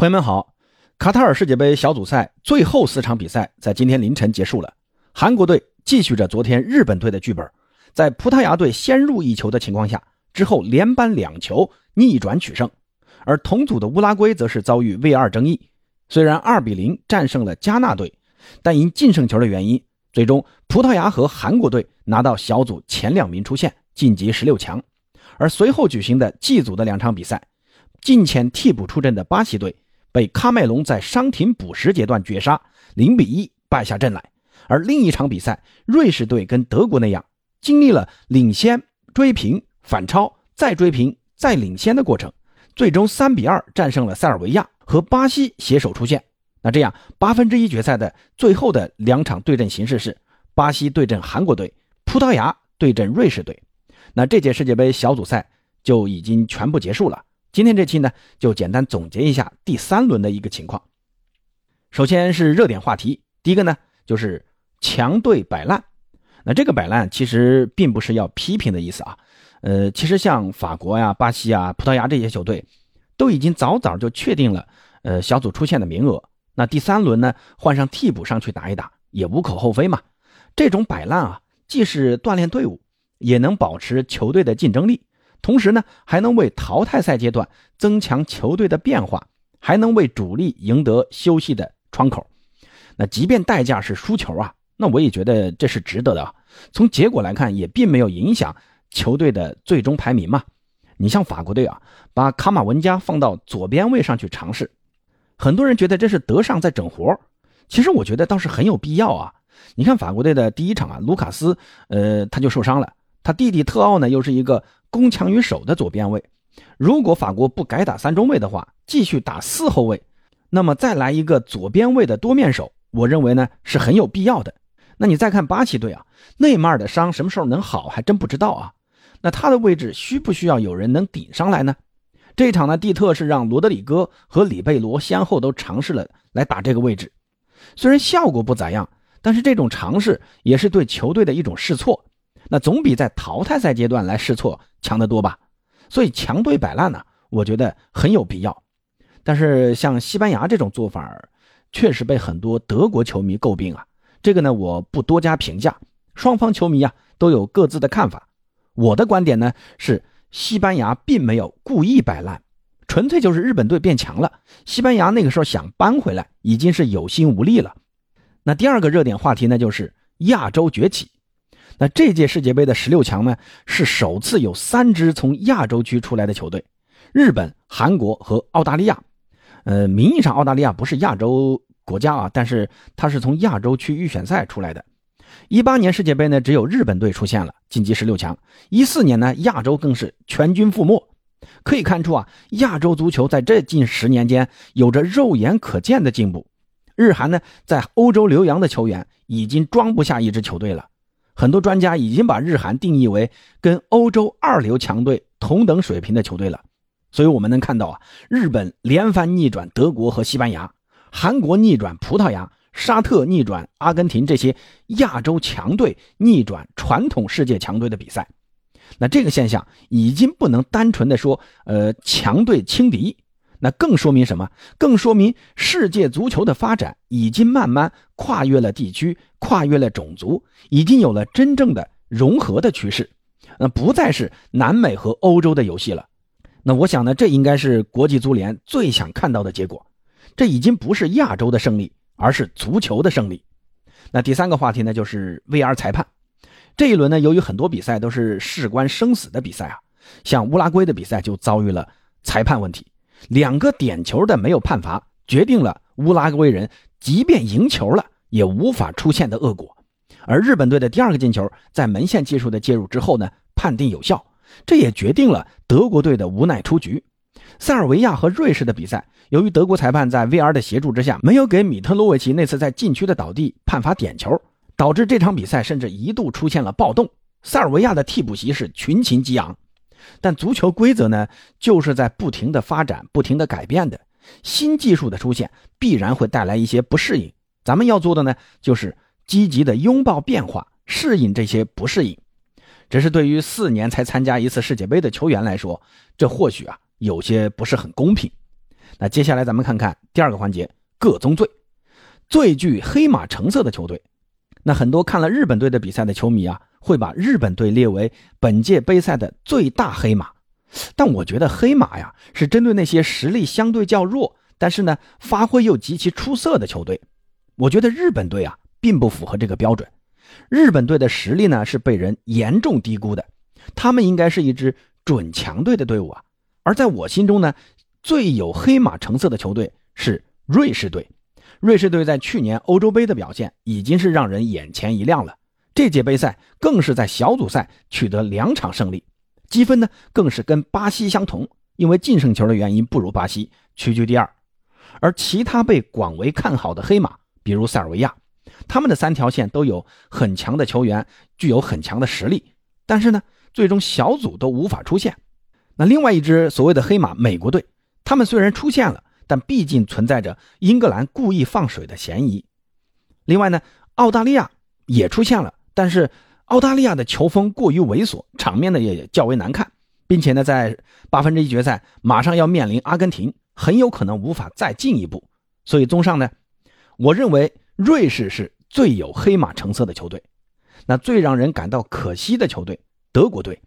朋友们好，卡塔尔世界杯小组赛最后四场比赛在今天凌晨结束了。韩国队继续着昨天日本队的剧本，在葡萄牙队先入一球的情况下，之后连扳两球逆转取胜。而同组的乌拉圭则是遭遇 V 二争议，虽然二比零战胜了加纳队，但因净胜球的原因，最终葡萄牙和韩国队拿到小组前两名出线，晋级十六强。而随后举行的 G 组的两场比赛，近前替补出阵的巴西队。被喀麦隆在伤停补时阶段绝杀，零比一败下阵来。而另一场比赛，瑞士队跟德国那样，经历了领先、追平、反超、再追平、再领先的过程，最终三比二战胜了塞尔维亚，和巴西携手出线。那这样八分之一决赛的最后的两场对阵形式是：巴西对阵韩国队，葡萄牙对阵瑞士队。那这届世界杯小组赛就已经全部结束了。今天这期呢，就简单总结一下第三轮的一个情况。首先是热点话题，第一个呢就是强队摆烂。那这个摆烂其实并不是要批评的意思啊。呃，其实像法国呀、巴西啊、葡萄牙这些球队，都已经早早就确定了呃小组出线的名额。那第三轮呢，换上替补上去打一打，也无可厚非嘛。这种摆烂啊，既是锻炼队伍，也能保持球队的竞争力。同时呢，还能为淘汰赛阶段增强球队的变化，还能为主力赢得休息的窗口。那即便代价是输球啊，那我也觉得这是值得的。从结果来看，也并没有影响球队的最终排名嘛。你像法国队啊，把卡马文加放到左边位上去尝试，很多人觉得这是德尚在整活其实我觉得倒是很有必要啊。你看法国队的第一场啊，卢卡斯，呃，他就受伤了，他弟弟特奥呢，又是一个。攻强于守的左边卫，如果法国不改打三中卫的话，继续打四后卫，那么再来一个左边卫的多面手，我认为呢是很有必要的。那你再看巴西队啊，内马尔的伤什么时候能好，还真不知道啊。那他的位置需不需要有人能顶上来呢？这场呢，蒂特是让罗德里戈和里贝罗先后都尝试了来打这个位置，虽然效果不咋样，但是这种尝试也是对球队的一种试错。那总比在淘汰赛阶段来试错强得多吧，所以强队摆烂呢，我觉得很有必要。但是像西班牙这种做法，确实被很多德国球迷诟病啊。这个呢，我不多加评价，双方球迷啊都有各自的看法。我的观点呢是，西班牙并没有故意摆烂，纯粹就是日本队变强了，西班牙那个时候想扳回来已经是有心无力了。那第二个热点话题呢，就是亚洲崛起。那这届世界杯的十六强呢，是首次有三支从亚洲区出来的球队，日本、韩国和澳大利亚。呃，名义上澳大利亚不是亚洲国家啊，但是它是从亚洲区预选赛出来的。一八年世界杯呢，只有日本队出现了晋级十六强。一四年呢，亚洲更是全军覆没。可以看出啊，亚洲足球在这近十年间有着肉眼可见的进步。日韩呢，在欧洲留洋的球员已经装不下一支球队了。很多专家已经把日韩定义为跟欧洲二流强队同等水平的球队了，所以我们能看到啊，日本连番逆转德国和西班牙，韩国逆转葡萄牙，沙特逆转阿根廷，这些亚洲强队逆转传统世界强队的比赛，那这个现象已经不能单纯的说，呃，强队轻敌。那更说明什么？更说明世界足球的发展已经慢慢跨越了地区，跨越了种族，已经有了真正的融合的趋势。那不再是南美和欧洲的游戏了。那我想呢，这应该是国际足联最想看到的结果。这已经不是亚洲的胜利，而是足球的胜利。那第三个话题呢，就是 VR 裁判。这一轮呢，由于很多比赛都是事关生死的比赛啊，像乌拉圭的比赛就遭遇了裁判问题。两个点球的没有判罚，决定了乌拉圭人即便赢球了也无法出现的恶果。而日本队的第二个进球在门线技术的介入之后呢，判定有效，这也决定了德国队的无奈出局。塞尔维亚和瑞士的比赛，由于德国裁判在 VR 的协助之下，没有给米特洛维奇那次在禁区的倒地判罚点球，导致这场比赛甚至一度出现了暴动。塞尔维亚的替补席是群情激昂。但足球规则呢，就是在不停的发展、不停的改变的。新技术的出现必然会带来一些不适应。咱们要做的呢，就是积极的拥抱变化，适应这些不适应。只是对于四年才参加一次世界杯的球员来说，这或许啊有些不是很公平。那接下来咱们看看第二个环节，各宗罪，最具黑马成色的球队。那很多看了日本队的比赛的球迷啊，会把日本队列为本届杯赛的最大黑马。但我觉得黑马呀，是针对那些实力相对较弱，但是呢发挥又极其出色的球队。我觉得日本队啊，并不符合这个标准。日本队的实力呢，是被人严重低估的。他们应该是一支准强队的队伍啊。而在我心中呢，最有黑马成色的球队是瑞士队。瑞士队在去年欧洲杯的表现已经是让人眼前一亮了。这届杯赛更是在小组赛取得两场胜利，积分呢更是跟巴西相同，因为净胜球的原因不如巴西，屈居第二。而其他被广为看好的黑马，比如塞尔维亚，他们的三条线都有很强的球员，具有很强的实力，但是呢，最终小组都无法出现。那另外一支所谓的黑马美国队，他们虽然出现了。但毕竟存在着英格兰故意放水的嫌疑。另外呢，澳大利亚也出现了，但是澳大利亚的球风过于猥琐，场面呢也较为难看，并且呢在八分之一决赛马上要面临阿根廷，很有可能无法再进一步。所以综上呢，我认为瑞士是最有黑马成色的球队。那最让人感到可惜的球队德国队，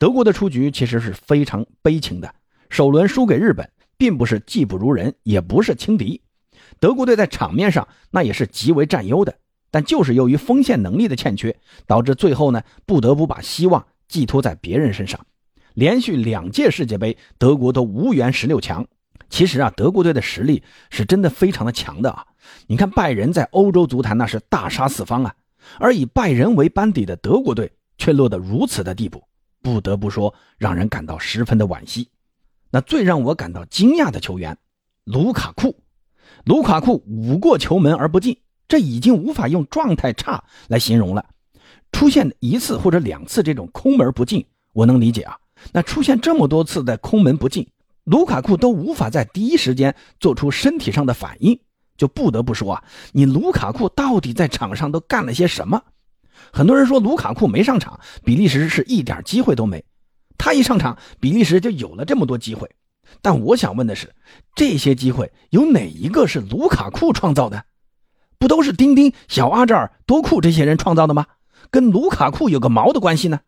德国的出局其实是非常悲情的，首轮输给日本。并不是技不如人，也不是轻敌。德国队在场面上那也是极为占优的，但就是由于锋线能力的欠缺，导致最后呢不得不把希望寄托在别人身上。连续两届世界杯，德国都无缘十六强。其实啊，德国队的实力是真的非常的强的啊！你看拜仁在欧洲足坛那是大杀四方啊，而以拜仁为班底的德国队却落得如此的地步，不得不说让人感到十分的惋惜。那最让我感到惊讶的球员，卢卡库。卢卡库五过球门而不进，这已经无法用状态差来形容了。出现一次或者两次这种空门不进，我能理解啊。那出现这么多次的空门不进，卢卡库都无法在第一时间做出身体上的反应，就不得不说啊，你卢卡库到底在场上都干了些什么？很多人说卢卡库没上场，比利时是一点机会都没。他一上场，比利时就有了这么多机会。但我想问的是，这些机会有哪一个是卢卡库创造的？不都是丁丁、小阿扎尔、多库这些人创造的吗？跟卢卡库有个毛的关系呢？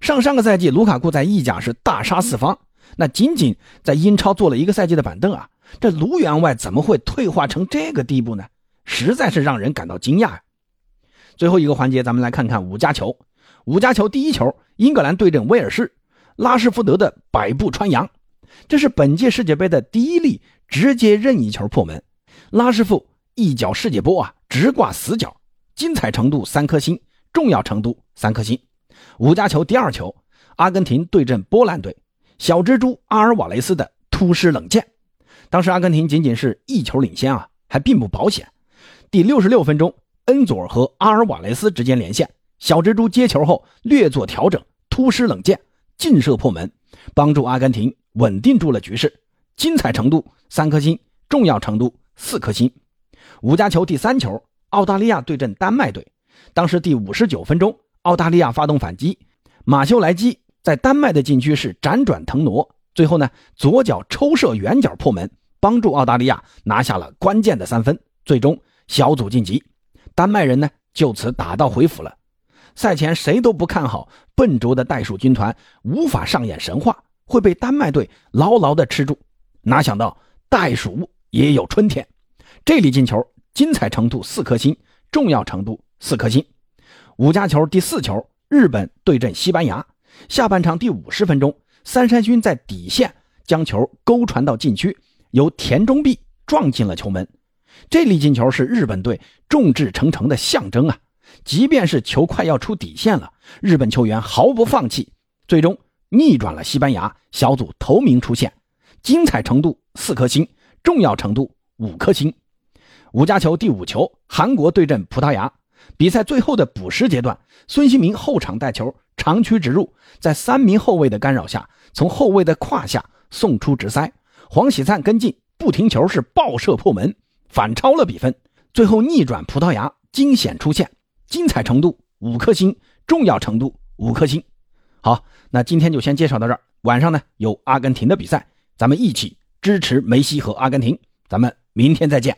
上上个赛季，卢卡库在意甲是大杀四方，那仅仅在英超坐了一个赛季的板凳啊，这卢员外怎么会退化成这个地步呢？实在是让人感到惊讶呀！最后一个环节，咱们来看看五加球。五加球第一球，英格兰对阵威尔士。拉什福德的百步穿杨，这是本届世界杯的第一粒直接任意球破门。拉什福一脚世界波啊，直挂死角，精彩程度三颗星，重要程度三颗星。五加球第二球，阿根廷对阵波兰队，小蜘蛛阿尔瓦雷斯的突施冷箭。当时阿根廷仅仅是一球领先啊，还并不保险。第六十六分钟，恩佐尔和阿尔瓦雷斯之间连线，小蜘蛛接球后略作调整，突施冷箭。劲射破门，帮助阿根廷稳定住了局势，精彩程度三颗星，重要程度四颗星。五加球第三球，澳大利亚对阵丹麦队。当时第五十九分钟，澳大利亚发动反击，马修莱基在丹麦的禁区是辗转腾挪，最后呢左脚抽射远角破门，帮助澳大利亚拿下了关键的三分，最终小组晋级。丹麦人呢就此打道回府了。赛前谁都不看好笨拙的袋鼠军团无法上演神话，会被丹麦队牢牢的吃住。哪想到袋鼠也有春天，这粒进球精彩程度四颗星，重要程度四颗星。五加球第四球，日本对阵西班牙。下半场第五十分钟，三山勋在底线将球勾传到禁区，由田中碧撞进了球门。这粒进球是日本队众志成城的象征啊！即便是球快要出底线了，日本球员毫不放弃，最终逆转了西班牙，小组头名出现，精彩程度四颗星，重要程度五颗星。五加球第五球，韩国对阵葡萄牙，比赛最后的补时阶段，孙兴民后场带球长驱直入，在三名后卫的干扰下，从后卫的胯下送出直塞，黄喜灿跟进不停球是爆射破门，反超了比分，最后逆转葡萄牙，惊险出现。精彩程度五颗星，重要程度五颗星。好，那今天就先介绍到这儿。晚上呢有阿根廷的比赛，咱们一起支持梅西和阿根廷。咱们明天再见。